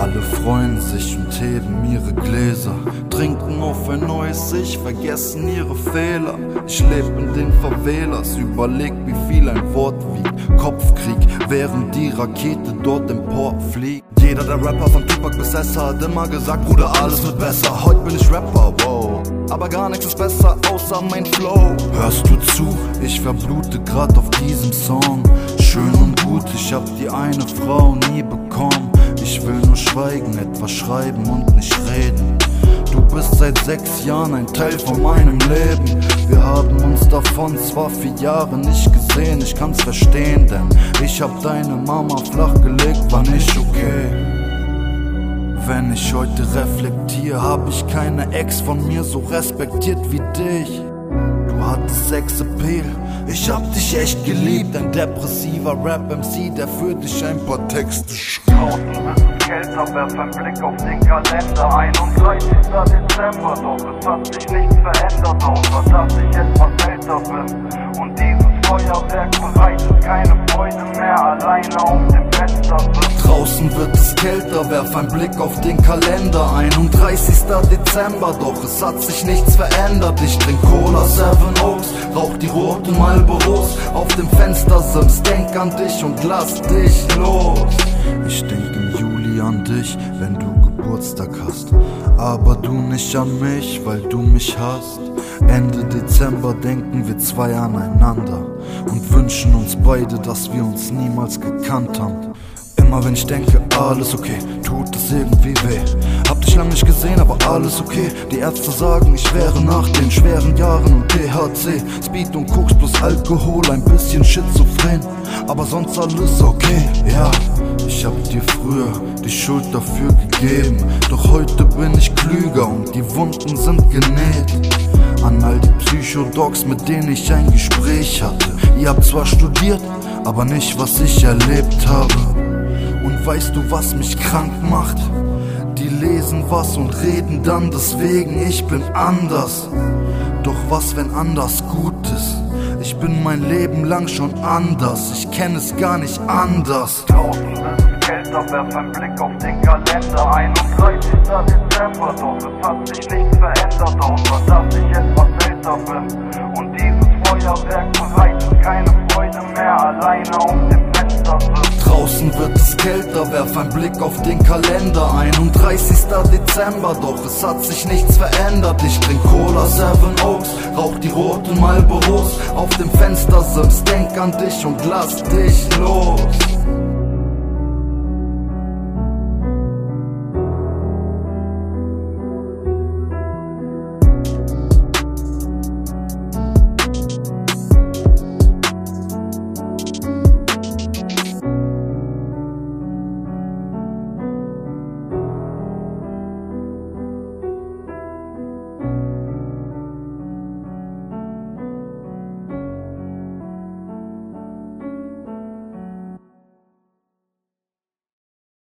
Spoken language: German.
Alle freuen sich und heben ihre Gläser, trinken auf ein neues Ich, vergessen ihre Fehler. Ich lebe in den Favelas, überleg wie viel ein Wort wiegt. Kopfkrieg, während die Rakete dort emporfliegt. Jeder der Rapper von Tupac bis Sessa hat immer gesagt, Bruder, alles wird besser. Heute bin ich Rapper, wow. Aber gar nichts ist besser außer mein Flow. Hörst du zu? Ich verblute grad auf diesem Song. Schön und gut, ich hab die eine Frau nie bekommen. Ich will nur schweigen, etwas schreiben und nicht reden. Du bist seit sechs Jahren ein Teil von meinem Leben. Wir haben uns davon zwar vier Jahre nicht gesehen, ich kann's verstehen, denn ich hab deine Mama flachgelegt, war nicht okay. Wenn ich heute reflektiere, hab ich keine Ex von mir so respektiert wie dich. Du hattest Sexappeal, ich hab dich echt geliebt. Ein depressiver Rap-MC, der für dich ein paar Texte es kälter, werf ein Blick auf den Kalender 31. Dezember, doch es hat sich nichts verändert Außer dass ich etwas älter bin Und dieses Feuerwerk bereitet keine Freude mehr Alleine auf dem Fenster Draußen wird es kälter, werf ein Blick auf den Kalender. 31. Dezember, doch es hat sich nichts verändert. Ich trink Cola Seven Oaks, rauch die roten Marlboros Auf dem Fenstersims, denk an dich und lass dich los. Ich denk im Juli an dich, wenn du Geburtstag hast. Aber du nicht an mich, weil du mich hast Ende Dezember denken wir zwei aneinander Und wünschen uns beide, dass wir uns niemals gekannt haben Immer wenn ich denke, alles okay, tut es irgendwie weh. Hab dich lang nicht gesehen, aber alles okay. Die Ärzte sagen, ich wäre nach den schweren Jahren und THC, Speed und Koks plus Alkohol, ein bisschen schizophren. Aber sonst alles okay, ja. Ich hab dir früher die Schuld dafür gegeben. Doch heute bin ich klüger und die Wunden sind genäht. Psychodocs, mit denen ich ein Gespräch hatte. Ihr habt zwar studiert, aber nicht was ich erlebt habe. Und weißt du, was mich krank macht? Die lesen was und reden dann deswegen, ich bin anders. Doch was, wenn anders gut ist? Ich bin mein Leben lang schon anders, ich kenn es gar nicht anders. Es kälter, werf ein Blick auf den Kalender 31. Dezember, doch es hat sich nichts verändert Außer dass ich etwas bin Und dieses Feuerwerk bereitet keine Freude mehr Alleine auf dem Fenster sitzt Draußen wird es kälter, werf ein Blick auf den Kalender 31. Dezember, doch es hat sich nichts verändert. Ich trink Cola Seven Oaks, rauch die roten Marlboros Auf dem Fenstersims, denk an dich und lass dich los